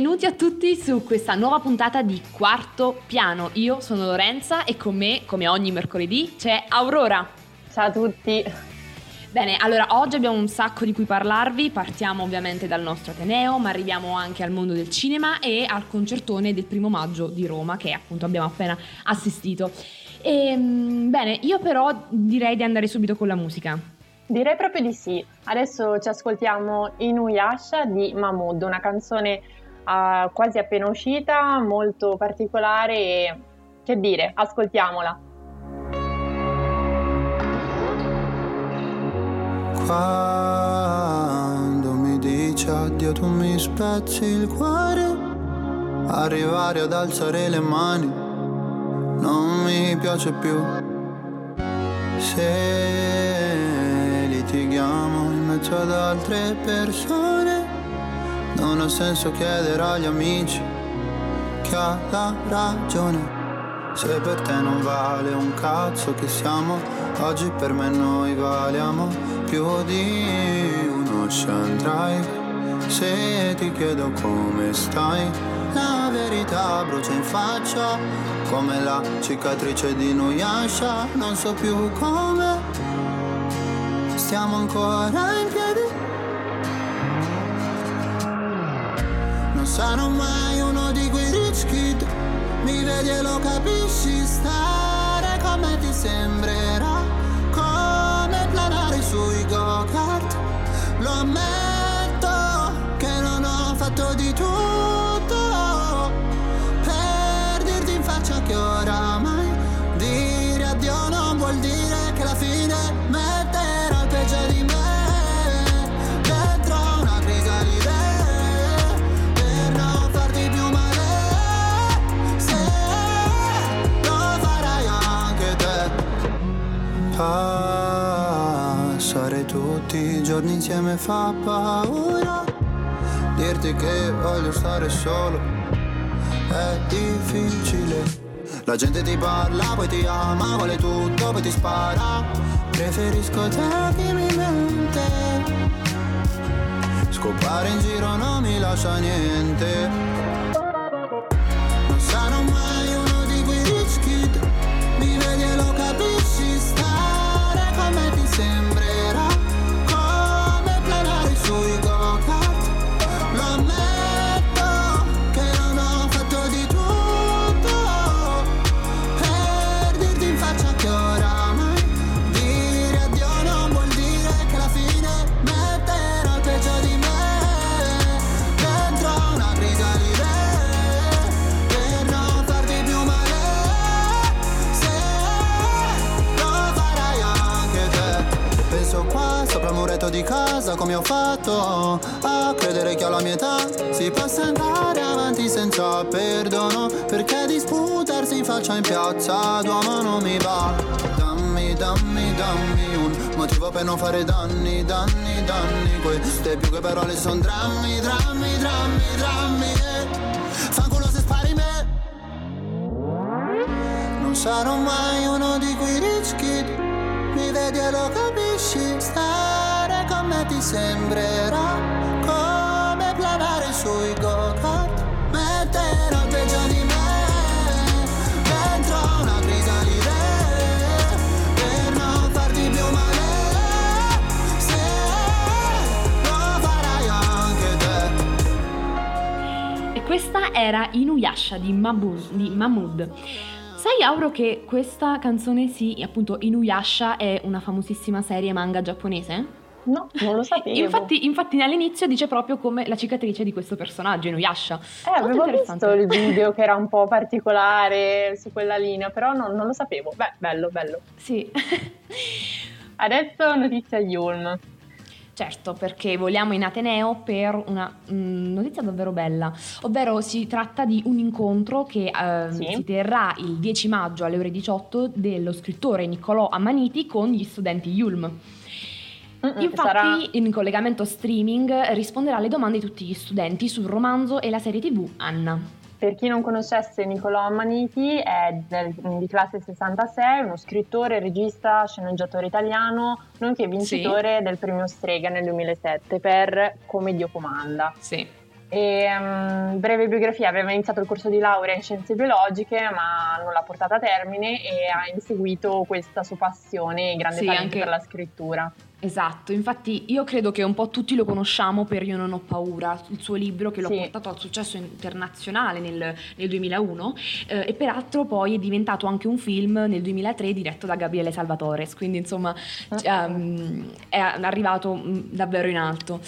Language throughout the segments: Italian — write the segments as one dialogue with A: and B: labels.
A: benvenuti a tutti su questa nuova puntata di Quarto Piano. Io sono Lorenza e con me, come ogni mercoledì, c'è Aurora.
B: Ciao a tutti.
A: Bene, allora oggi abbiamo un sacco di cui parlarvi, partiamo ovviamente dal nostro Ateneo, ma arriviamo anche al mondo del cinema e al concertone del primo maggio di Roma che appunto abbiamo appena assistito. E, ehm, bene, io però direi di andare subito con la musica.
B: Direi proprio di sì. Adesso ci ascoltiamo Inuyasha di Mahmood, una canzone uh, quasi appena uscita, molto particolare e che dire, ascoltiamola.
C: Quando mi dici addio tu mi spezzi il cuore, arrivare ad alzare le mani non mi piace più. Se litighiamo in mezzo ad altre persone. Non ha senso chiedere agli amici chi ha la ragione. Se per te non vale un cazzo che siamo, oggi per me noi valiamo più di un ocean drive. Se ti chiedo come stai, la verità brucia in faccia, come la cicatrice di Nuyasha, non so più come stiamo ancora in piedi. Sarò mai uno di quei rich kid, mi vedi e lo capisci, stare come ti sembrerà, come planare sui go-kart. Lo ammetto che non ho fatto di tutto giorni insieme fa paura Dirti che voglio stare solo È difficile la gente ti parla, poi ti ama, vuole tutto, poi ti spara. Preferisco te che mi mente. Scopare in giro non mi lascia niente. Penso qua sopra il muretto di casa come ho fatto a credere che alla mia età si possa andare avanti senza perdono perché disputarsi in faccia in piazza d'uomo non mi va. Dammi dammi dammi un motivo per non fare danni danni danni queste più che parole sono drammi drammi drammi drammi eh. fanculo se spari me. Non sarò mai uno di quei rich kid Mi vedi e lo capisci Stare con me ti sembrerà Come planare sui go-kart. Metterò peggio di me Dentro una crisalide Per non farti più male. Se lo farai anche te.
A: E questa era Inuyasha di, Mabu- di Mahmood. Sai Auro che questa canzone sì, appunto Inuyasha è una famosissima serie manga giapponese?
B: No, non lo sapevo.
A: Infatti, infatti all'inizio dice proprio come la cicatrice di questo personaggio, Inuyasha.
B: eh,
A: Molto
B: avevo visto il video che era un po' particolare su quella linea, però non, non lo sapevo. Beh, bello, bello.
A: Sì.
B: Adesso notizia Yulm.
A: Certo, perché vogliamo in Ateneo per una mm, notizia davvero bella, ovvero si tratta di un incontro che eh,
B: Sì.
A: si terrà il 10 maggio alle ore 18 dello scrittore Niccolò Ammaniti con gli studenti Yulm.
B: Mm-mm,
A: Infatti,
B: sarà-
A: in collegamento streaming risponderà alle domande di tutti gli studenti sul romanzo e la serie TV Anna.
B: Per chi non conoscesse Niccolò Ammaniti, è del- di classe 66, uno scrittore, regista, sceneggiatore italiano, nonché vincitore del premio Strega nel 2007 per Come Dio comanda.
A: Sì.
B: E, um, breve biografia, aveva iniziato il corso di laurea in scienze biologiche ma non l'ha portata a termine e ha inseguito questa sua passione e grande
A: Sì,
B: talento
A: anche-
B: per la scrittura.
A: Esatto, infatti io credo che un po' tutti lo conosciamo per Io non ho paura, il suo libro che lo
B: Sì.
A: ha portato al successo internazionale nel, nel 2001 eh, e peraltro poi è diventato anche un film nel 2003 diretto da Gabriele Salvatore, quindi insomma c- ehm, è arrivato mm, davvero in alto.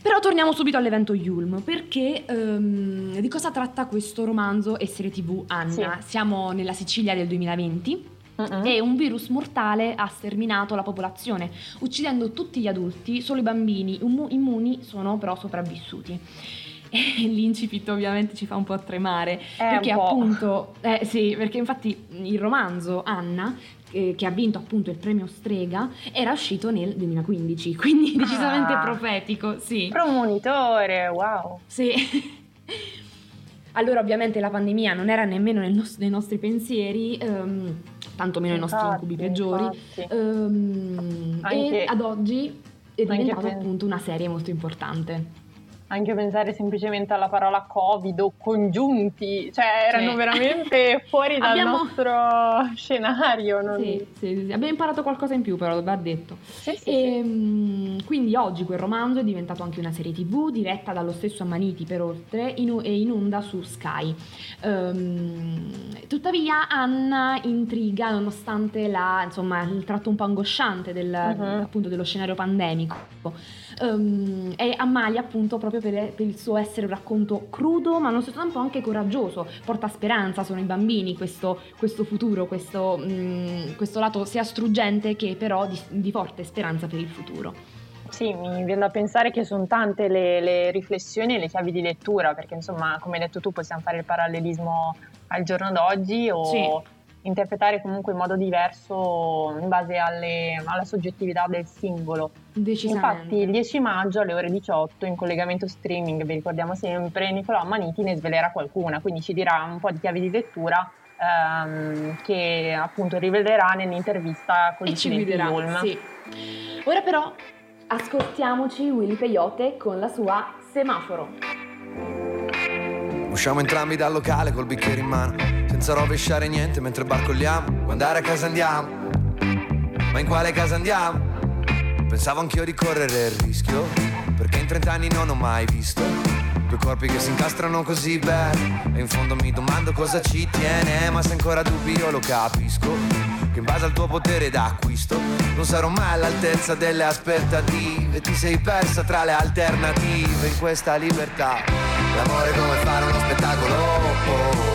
A: Però torniamo subito all'evento Yulm, perché ehm, di cosa tratta questo romanzo e serie tv Anna?
B: Sì.
A: Siamo nella Sicilia del 2020
B: Mm-mm.
A: e un virus mortale ha sterminato la popolazione, uccidendo tutti gli adulti, solo i bambini immu- immuni sono però sopravvissuti. E l'incipit ovviamente ci fa un po' tremare,
B: Eh,
A: perché appunto, eh, sì, perché infatti il romanzo Anna, eh, che ha vinto appunto il premio Strega, era uscito nel 2015, quindi decisamente
B: Ah.
A: profetico, sì.
B: Promonitore, wow.
A: Sì. Allora, ovviamente la pandemia non era nemmeno nel nos- nei nostri pensieri, ehm, tantomeno nei nostri
B: Infatti,
A: incubi peggiori.
B: infatti.
A: Ehm,
B: Anche-
A: e ad oggi è diventata appunto una serie molto importante.
B: Anche pensare semplicemente alla parola Covid o congiunti, cioè erano
A: Sì.
B: veramente fuori dal
A: Abbiamo-
B: nostro scenario. non-
A: Sì, sì, abbiamo imparato qualcosa in più, però va detto.
B: Sì, sì, sì.
A: Ehm, quindi oggi quel romanzo è diventato anche una serie tv diretta dallo stesso Ammaniti per oltre in- e in onda su Sky. Ehm, tuttavia Anna intriga nonostante la, insomma, il tratto un po' angosciante del-
B: Mhm.
A: appunto dello scenario pandemico. Ehm, e Amalia appunto proprio per, per il suo essere un racconto crudo ma allo stesso tempo anche coraggioso, porta speranza, sono i bambini questo, questo futuro, questo, mm, questo lato sia struggente che però di, di forte speranza per il futuro.
B: Sì, mi viene da pensare che sono tante le, le riflessioni e le chiavi di lettura, perché insomma, come hai detto tu, possiamo fare il parallelismo al giorno d'oggi o
A: Sì.
B: Interpretare comunque in modo diverso in base alle- alla soggettività del singolo.
A: Decisamente.
B: Infatti il 10 maggio alle ore 18 in collegamento streaming, vi ricordiamo sempre, Nicolò Maniti ne svelerà qualcuna, quindi ci dirà un po' di chiavi di lettura ehm, che appunto rivelerà nell'intervista con
A: e
B: il
A: ci
B: studente
A: guiderà,
B: Yulm.
A: sì. Ora però ascoltiamoci Willy Peyote con la sua Semaforo.
D: Usciamo entrambi dal locale col bicchiere in mano, senza rovesciare niente mentre barcolliamo. Vuoi andare a casa andiamo? Ma in quale casa andiamo? Pensavo anch'io di correre il rischio, perché in 30 anni non ho mai visto due corpi che si incastrano così bene. E in fondo mi domando cosa ci tiene, ma se ancora dubbi io lo capisco. Che in base al tuo potere d'acquisto non sarò mai all'altezza delle aspettative. Ti sei persa tra le alternative in questa libertà. L'amore come fare uno spettacolo.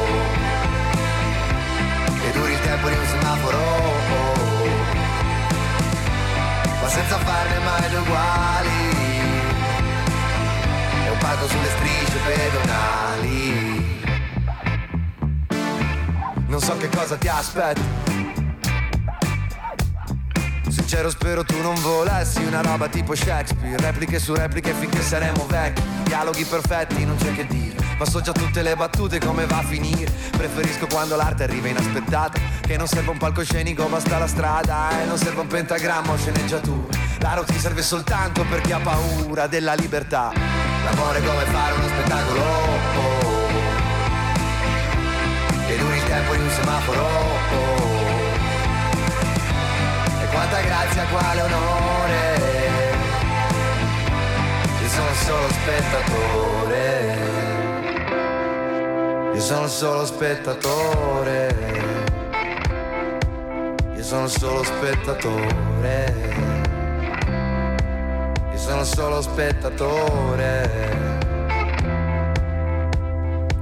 D: Semaforo. Ma senza farne mai due uguali. È un palco sulle strisce pedonali. Non so che cosa ti aspetta. Sincero spero tu non volessi una roba tipo Shakespeare Repliche su repliche finché saremo vecchi Dialoghi perfetti, non c'è che dire Ma so già tutte le battute come va a finire? Preferisco quando l'arte arriva inaspettata. Che non serve un palcoscenico, basta la strada. E non serve un pentagramma o sceneggiatura. L'aro ti serve soltanto per chi ha paura della libertà. L'amore è come fare uno spettacolo. Che duri il tempo di un semaforo. E quanta grazia, quale onore. Io sono solo spettatore. Io sono solo spettatore. Io sono solo spettatore. Io sono solo spettatore.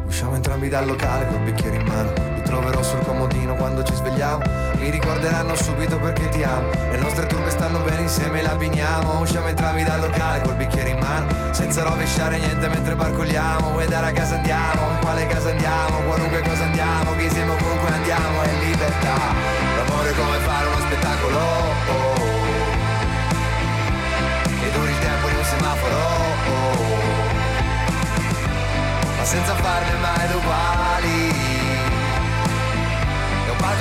D: Usciamo entrambi dal locale col bicchiere in mano troverò sul comodino quando ci svegliamo. Mi ricorderanno subito perché ti amo. Le nostre turbe stanno bene insieme le abbiniamo Usciamo entrambi dal locale col bicchiere in mano Senza rovesciare niente mentre barcolliamo Vuoi dare a casa andiamo? In quale casa andiamo? Qualunque cosa andiamo Che siamo comunque andiamo. È libertà. L'amore è come fare uno spettacolo. Che duri il tempo di un semaforo. Ma senza farne mai uguali.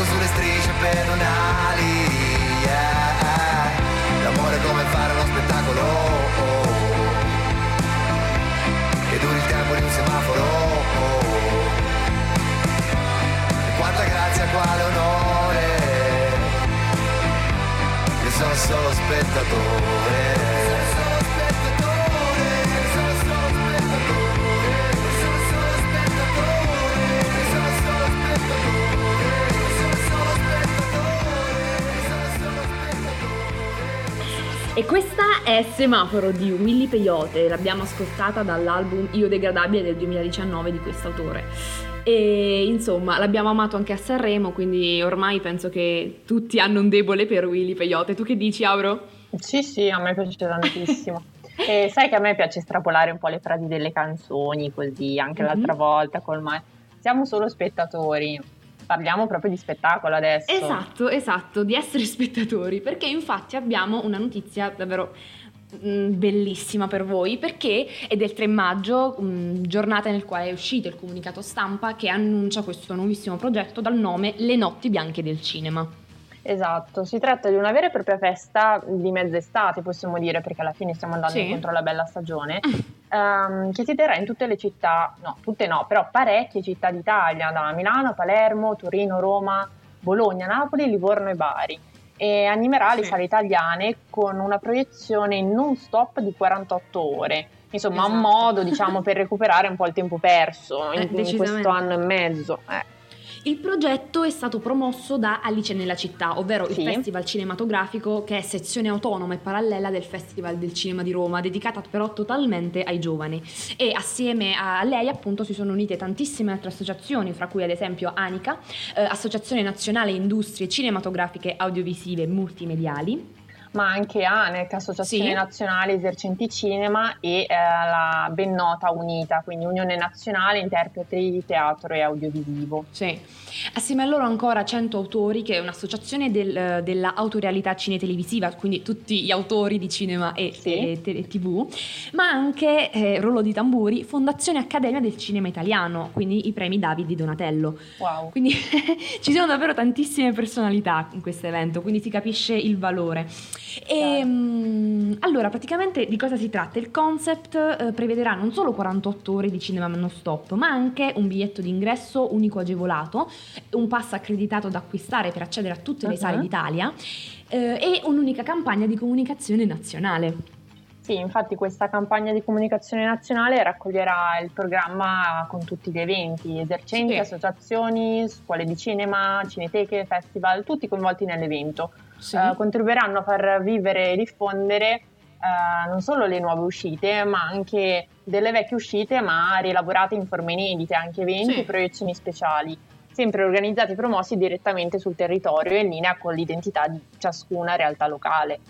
D: Nato sulle strisce pedonali yeah. L'amore è come fare uno spettacolo. Che duri il tempo di un semaforo. E quanta grazia, quale onore. Io sono solo spettatore.
A: E questa è Semaforo di Willy Peyote, l'abbiamo ascoltata dall'album Io Degradabile del 2019 di quest'autore. E insomma, l'abbiamo amato anche a Sanremo, quindi ormai penso che tutti hanno un debole per Willy Peyote. Tu che dici, Auro?
B: Sì, sì, a me piace tantissimo. e sai che a me piace estrapolare un po' le frasi delle canzoni, così, anche
A: Mhm.
B: l'altra volta col ma... Siamo solo spettatori, parliamo proprio di spettacolo adesso.
A: Esatto, esatto, di essere spettatori, perché infatti abbiamo una notizia davvero mm, bellissima per voi, perché è del 3 maggio, mm, giornata nel quale è uscito il comunicato stampa che annuncia questo nuovissimo progetto dal nome Le Notti Bianche del Cinema.
B: Esatto, si tratta di una vera e propria festa di mezz'estate, possiamo dire, perché alla fine stiamo andando
A: Sì.
B: incontro alla bella stagione, ehm, che si terrà in tutte le città, no, tutte no, però parecchie città d'Italia, da Milano, Palermo, Torino, Roma, Bologna, Napoli, Livorno e Bari. E animerà le
A: Sì.
B: sale italiane con una proiezione non stop di 48 ore. Insomma, un
A: Esatto.
B: modo, diciamo, per recuperare un po' il tempo perso
A: Eh,
B: in, in questo anno e mezzo. Eh.
A: Il progetto è stato promosso da Alice nella città, ovvero
B: Sì.
A: il festival cinematografico che è sezione autonoma e parallela del Festival del Cinema di Roma, dedicata però totalmente ai giovani. E assieme a lei appunto si sono unite tantissime altre associazioni, fra cui ad esempio ANICA, eh, Associazione Nazionale Industrie Cinematografiche Audiovisive Multimediali,
B: ma anche ANEC, Associazione
A: Sì.
B: Nazionale Esercenti Cinema e eh, la ben nota UNITA, quindi Unione Nazionale Interpreti di Teatro e Audiovisivo.
A: Sì. Assieme a loro ancora 100 autori, che è un'associazione del- della autorealità cinetelevisiva, quindi tutti gli autori di cinema e,
B: Sì.
A: e te- tv, ma anche, eh, rollo di tamburi, Fondazione Accademia del Cinema Italiano, quindi i premi David di Donatello.
B: Wow.
A: Quindi ci sono davvero tantissime personalità in questo evento, quindi si capisce il valore. E, mm, allora, praticamente di cosa si tratta? Il concept eh, prevederà non solo 48 ore di cinema non stop, ma anche un biglietto d'ingresso unico agevolato, un pass accreditato da acquistare per accedere a tutte le
B: Mhm.
A: sale d'Italia eh, e un'unica campagna di comunicazione nazionale.
B: Sì, infatti questa campagna di comunicazione nazionale raccoglierà il programma con tutti gli eventi, esercenti,
A: Sì.
B: associazioni, scuole di cinema, cineteche, festival, tutti coinvolti nell'evento.
A: Sì.
B: Eh, contribuiranno a far vivere e diffondere eh, non solo le nuove uscite, ma anche delle vecchie uscite, ma rielaborate in forme inedite, anche eventi
A: Sì.
B: e proiezioni speciali, sempre organizzati e promossi direttamente sul territorio in linea con l'identità di ciascuna realtà locale.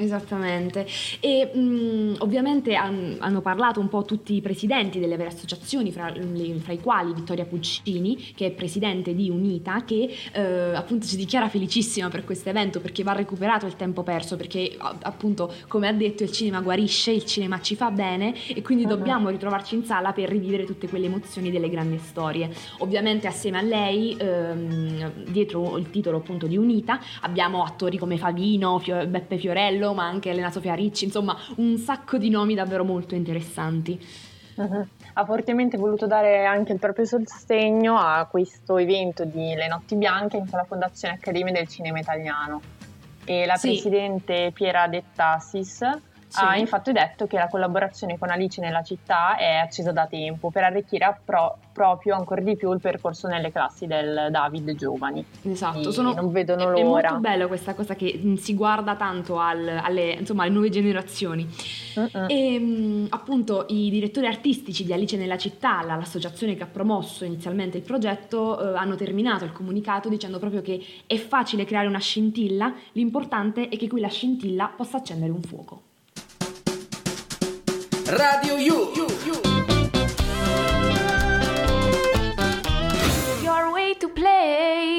A: Esattamente, e mh, ovviamente han- hanno parlato un po' tutti i presidenti delle varie associazioni, fra, le- fra i quali Vittoria Puccini, che è presidente di Unita, che eh, appunto si dichiara felicissima per questo evento perché va recuperato il tempo perso, perché appunto come ha detto il cinema guarisce, il cinema ci fa bene e quindi
B: Mhm.
A: dobbiamo ritrovarci in sala per rivivere tutte quelle emozioni delle grandi storie. Ovviamente assieme a lei, ehm, dietro il titolo appunto di Unita, abbiamo attori come Favino, Fio- Beppe Fiorello, ma anche Elena Sofia Ricci, insomma un sacco di nomi davvero molto interessanti.
B: Ha fortemente voluto dare anche il proprio sostegno a questo evento di Le Notti Bianche in la Fondazione Accademia del Cinema Italiano. E la
A: Sì.
B: presidente Piera Dettassis ha
A: Sì.
B: infatti detto che la collaborazione con Alice nella città è accesa da tempo per arricchire pro- proprio ancora di più il percorso nelle classi del David Giovani.
A: Esatto, sono,
B: non vedono
A: è- È
B: l'ora.
A: molto bello questa cosa che si guarda tanto al- alle, insomma, alle nuove generazioni.
B: Mm-mm.
A: E mh, appunto i direttori artistici di Alice nella città, la- l'associazione che ha promosso inizialmente il progetto, eh, hanno terminato il comunicato dicendo proprio che è facile creare una scintilla, l'importante è che quella scintilla possa accendere un fuoco.
E: Radio You.
A: Your way to play.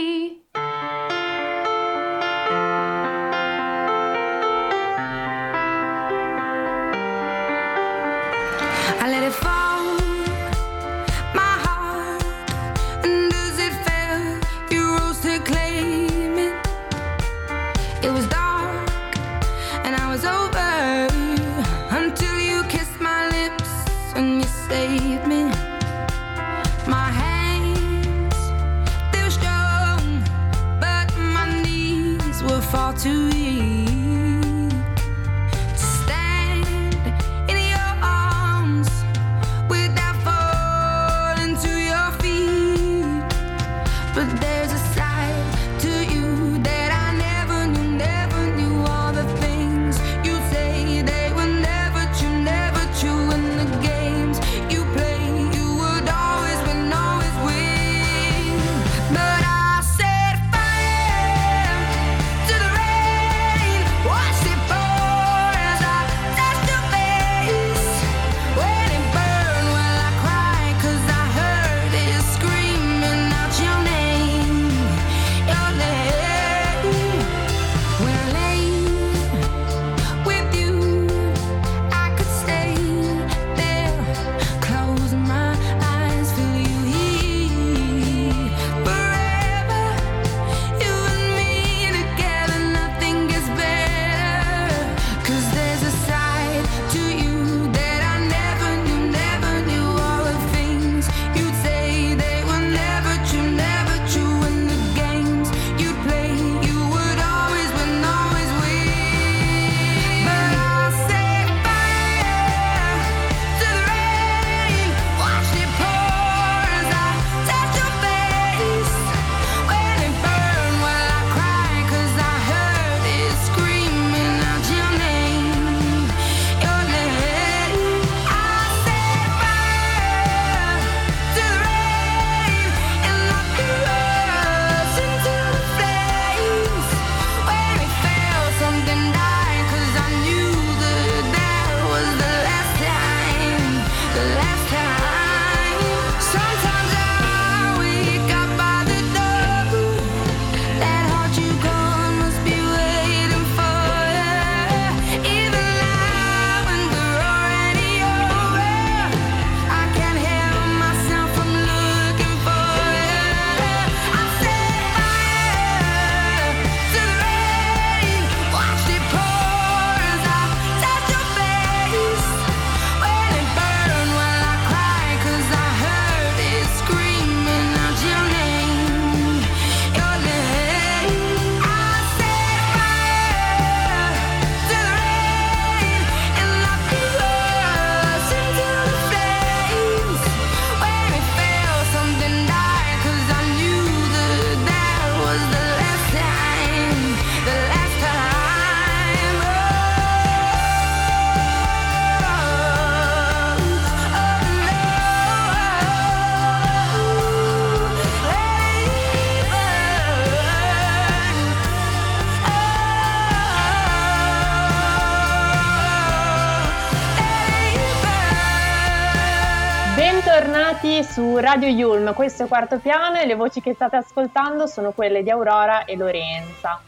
B: Qui su Radio Yulm, questo è quarto piano e le voci che state ascoltando sono quelle di Aurora e Lorenza.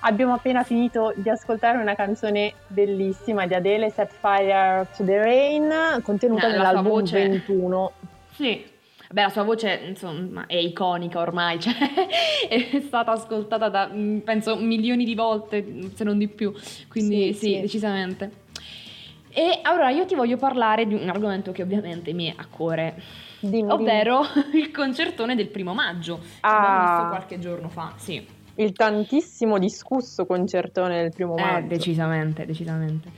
B: Abbiamo appena finito di ascoltare una canzone bellissima di Adele, Set Fire to the Rain, contenuta
A: Eh, la sua
B: nell'album
A: voce-
B: 21.
A: Sì. Beh, la sua voce, insomma, è iconica ormai, cioè è stata ascoltata da, mm, penso, milioni di volte, se non di più. Quindi
B: Sì,
A: sì,
B: sì.
A: decisamente. E allora io ti voglio parlare di un argomento che ovviamente mi è a cuore,
B: Dimmi,
A: ovvero il concertone del primo maggio, che
B: Ah.
A: abbiamo visto qualche giorno fa, sì.
B: dimmi. il tantissimo discusso concertone del primo
A: Eh,
B: maggio.
A: decisamente, decisamente.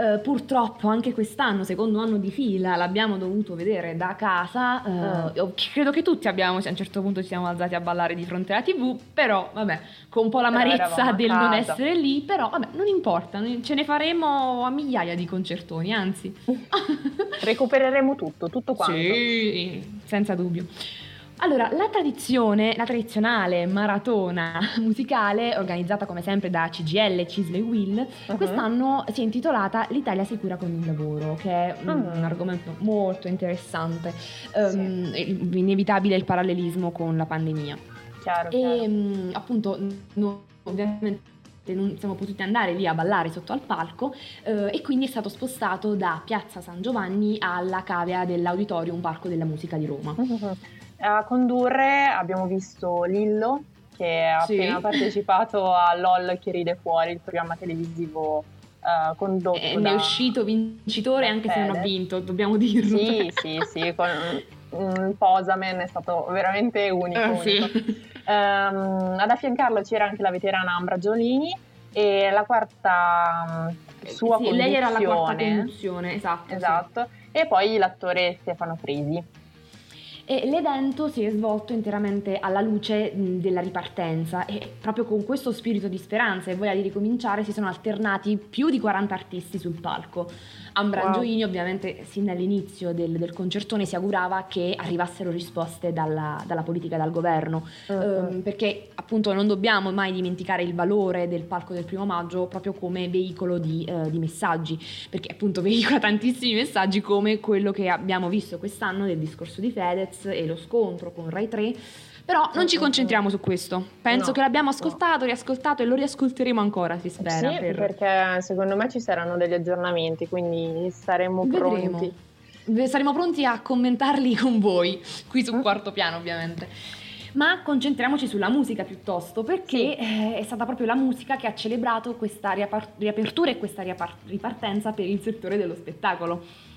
A: Eh, purtroppo anche quest'anno, secondo anno di fila, l'abbiamo dovuto vedere da casa. eh, io credo che tutti abbiamo, a un certo punto ci siamo alzati a ballare di fronte alla TV, però vabbè, con un po' l'amarezza del non essere lì, però vabbè, non importa, ce ne faremo a migliaia di concertoni, anzi.
B: Recupereremo tutto, tutto quanto.
A: Sì, senza dubbio. Allora, la tradizione, la tradizionale maratona musicale, organizzata come sempre da CGL, Cisley Will,
B: Mhm.
A: quest'anno si è intitolata L'Italia sicura con il lavoro, che è un,
B: Mm.
A: un argomento molto interessante. Il- inevitabile il parallelismo con la pandemia.
B: Chiaro,
A: E
B: chiaro.
A: mm, appunto, noi ovviamente non siamo potuti andare lì a ballare sotto al palco eh, e quindi è stato spostato da Piazza San Giovanni alla cavea dell'Auditorium Parco della Musica di Roma.
B: A condurre abbiamo visto Lillo che ha
A: Sì.
B: appena partecipato a LOL che ride fuori, il programma televisivo eh, condotto
A: E
B: da...
A: è uscito vincitore anche se non ha
B: Fede.
A: vinto, dobbiamo dirlo.
B: Sì, sì, sì, con un Posamen è stato veramente unico.
A: Eh,
B: unico.
A: sì.
B: Ehm, ad affiancarlo c'era anche la veterana Ambra Giolini e la quarta mm, sua
A: Sì, lei era la quarta
B: conduzione.
A: conduzione, esatto. sì.
B: Esatto, e poi l'attore Stefano Frisi.
A: E l'evento si è svolto interamente alla luce della ripartenza e proprio con questo spirito di speranza e voglia di ricominciare si sono alternati più di 40 artisti sul palco. Ambra
B: Wow.
A: Ovviamente sin dall'inizio del, del concertone si augurava che arrivassero risposte dalla, dalla politica e dal governo, ehm, perché appunto non dobbiamo mai dimenticare il valore del palco del primo maggio proprio come veicolo di, eh, di messaggi, perché appunto veicola tantissimi messaggi come quello che abbiamo visto quest'anno del discorso di Fedez e lo scontro con Rai 3. Però non ci
B: mm,
A: concentriamo su questo. Penso
B: No,
A: che l'abbiamo
B: no.
A: ascoltato, riascoltato e lo riascolteremo ancora, si spera.
B: Sì,
A: per-
B: perché secondo me ci saranno degli aggiornamenti, quindi saremo
A: Vedremo.
B: pronti.
A: Saremo pronti a commentarli con voi, qui su
B: Mm.
A: quarto piano ovviamente. Ma concentriamoci sulla musica piuttosto, perché eh, è stata proprio la musica che ha celebrato questa riapar- riapertura e questa riapar- ripartenza per il settore dello spettacolo.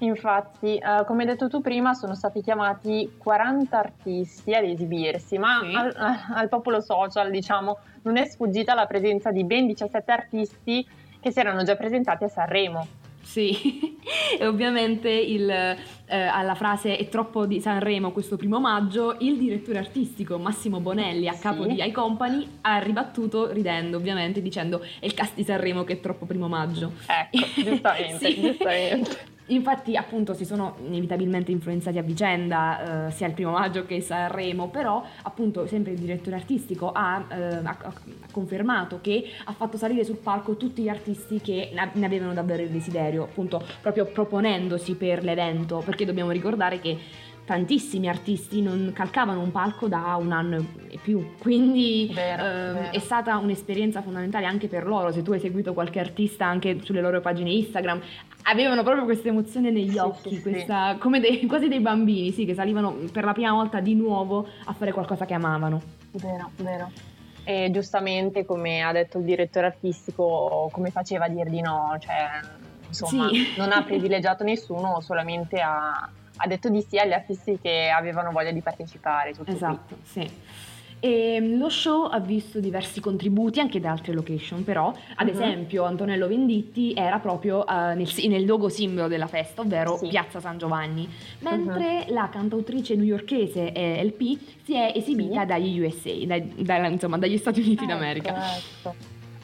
B: Infatti, eh, come hai detto tu prima, sono stati chiamati 40 artisti ad esibirsi, ma
A: Sì.
B: al, al popolo social, diciamo, non è sfuggita la presenza di ben 17 artisti che si erano già presentati a Sanremo.
A: Sì, e ovviamente il, eh, alla frase è troppo di Sanremo questo primo maggio, il direttore artistico Massimo Bonelli a
B: Sì.
A: capo di iCompany ha ribattuto ridendo ovviamente dicendo è il cast di Sanremo che è troppo primo maggio.
B: Ecco, giustamente,
A: Sì.
B: giustamente.
A: Infatti, appunto, si sono inevitabilmente influenzati a vicenda, eh, sia il primo maggio che Sanremo, però, appunto, sempre il direttore artistico ha, eh, ha- ha confermato che ha fatto salire sul palco tutti gli artisti che ne ne avevano davvero il desiderio, appunto, proprio proponendosi per l'evento, perché dobbiamo ricordare che tantissimi artisti non calcavano un palco da un anno e più, quindi
B: Vero,
A: ehm,
B: vero.
A: è stata un'esperienza fondamentale anche per loro, se tu hai seguito qualche artista anche sulle loro pagine Instagram, avevano proprio questa emozione negli
B: Sì,
A: occhi,
B: sì, sì.
A: questa- come dei- quasi dei bambini, sì, che salivano per la prima volta di nuovo a fare qualcosa che amavano.
B: Vero, vero. E giustamente, come ha detto il direttore artistico, come faceva a dir di no, cioè, insomma,
A: Sì.
B: non ha privilegiato nessuno, solamente ha, ha detto di sì agli artisti che avevano voglia di partecipare. Tutto qui.
A: Esatto, sì. E mm, lo show ha visto diversi contributi anche da altre location, però, ad
B: Mhm.
A: esempio, Antonello Venditti era proprio eh, nel, nel logo simbolo della festa, ovvero
B: Sì.
A: Piazza San Giovanni, mentre la cantautrice newyorkese eh, LP si è esibita
B: Sì.
A: dagli USA, dai- dalla- insomma dagli Stati Uniti
B: Ecco,
A: d'America.
B: ecco.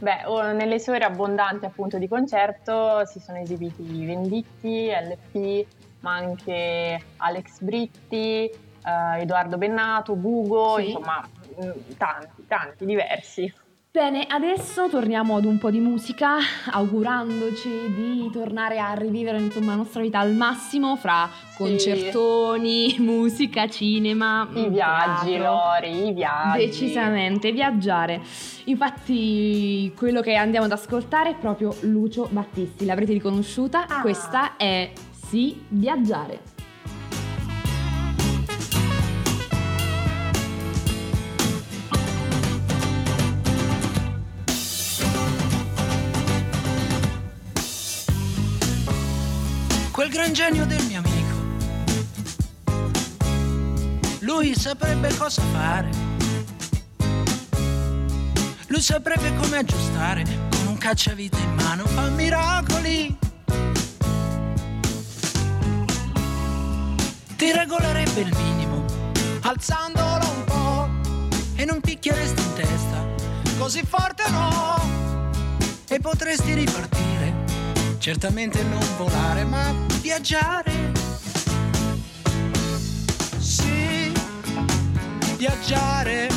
B: Beh, o- nelle sue ore abbondanti appunto di concerto si sono esibiti Venditti, LP, ma anche Alex Britti, eh, Edoardo Bennato, Bugo,
A: Sì.
B: insomma, mh, tanti, tanti, diversi.
A: Bene, adesso torniamo ad un po' di musica, augurandoci di tornare a rivivere insomma, la nostra vita al massimo fra concertoni, musica, cinema,
B: I viaggi,
A: teatro.
B: Lori, i viaggi.
A: Decisamente, viaggiare. Infatti, quello che andiamo ad ascoltare è proprio Lucio Battisti. L'avrete riconosciuta?
B: Ah.
A: Questa è Sì, viaggiare.
E: quel gran genio del mio amico. Lui saprebbe cosa fare. Lui saprebbe come aggiustare con un cacciavite in mano fa miracoli. Ti regolerebbe il minimo, alzandolo un po' e non picchieresti in testa, così forte no, e potresti ripartire. Certamente non volare ma viaggiare. Sì, viaggiare,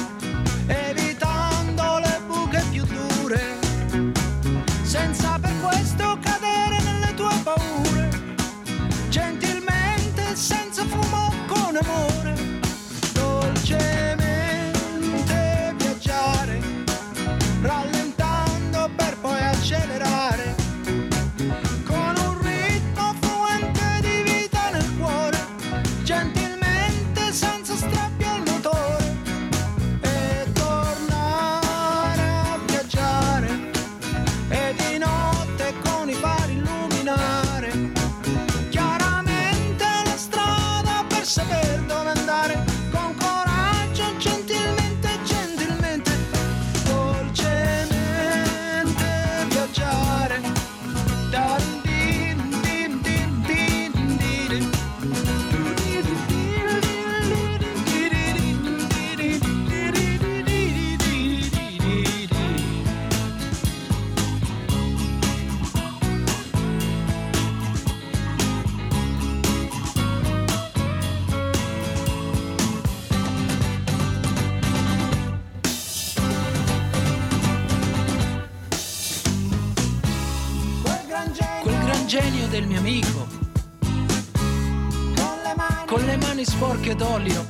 E: d'olio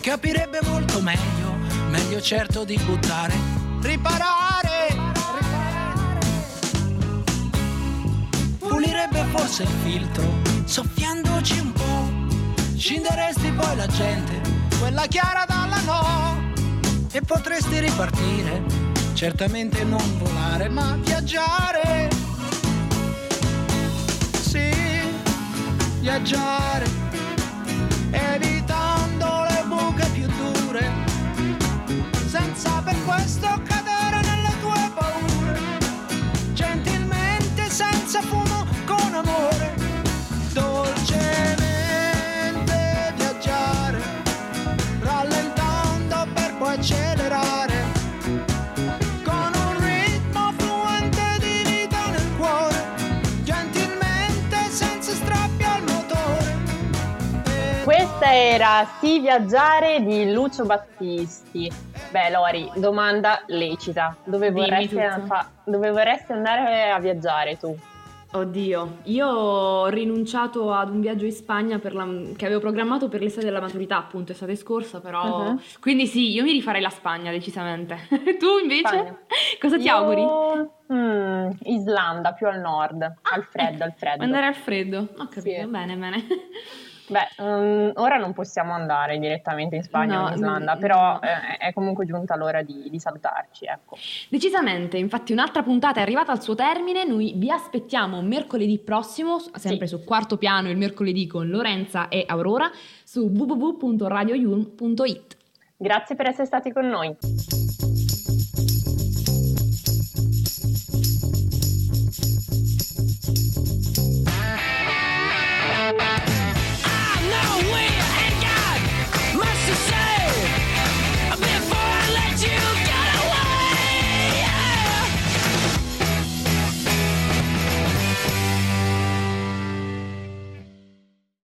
E: capirebbe molto meglio, meglio certo di buttare, riparare, pulirebbe forse il filtro, soffiandoci un po', scinderesti poi la gente, quella chiara dalla no, e potresti ripartire, certamente non volare, ma viaggiare. Sì, viaggiare,
B: era Sì viaggiare di Lucio Battisti. Beh, Lori, domanda lecita. Dove vorresti, fa- dove vorresti andare a viaggiare tu?
A: Oddio, io ho rinunciato ad un viaggio in Spagna per la- che avevo programmato per l'estate della maturità, appunto, estate scorsa, però...
B: Mhm.
A: Quindi sì, io mi rifarei la Spagna, decisamente. tu invece?
B: Spagna.
A: Cosa ti
B: Io-
A: auguri?
B: Mm, Islanda, più al nord, al freddo, al freddo.
A: Andare al freddo. Ho capito,
B: Sì.
A: bene, bene.
B: Beh, mm, ora non possiamo andare direttamente in Spagna o
A: No,
B: in Islanda,
A: mm,
B: però
A: no.
B: eh, è comunque giunta l'ora di, di salutarci, ecco.
A: Decisamente, infatti un'altra puntata è arrivata al suo termine, noi vi aspettiamo mercoledì prossimo, sempre su quarto piano il mercoledì con Lorenza e Aurora, su www.radioyulm.it.
B: Grazie per essere stati con noi.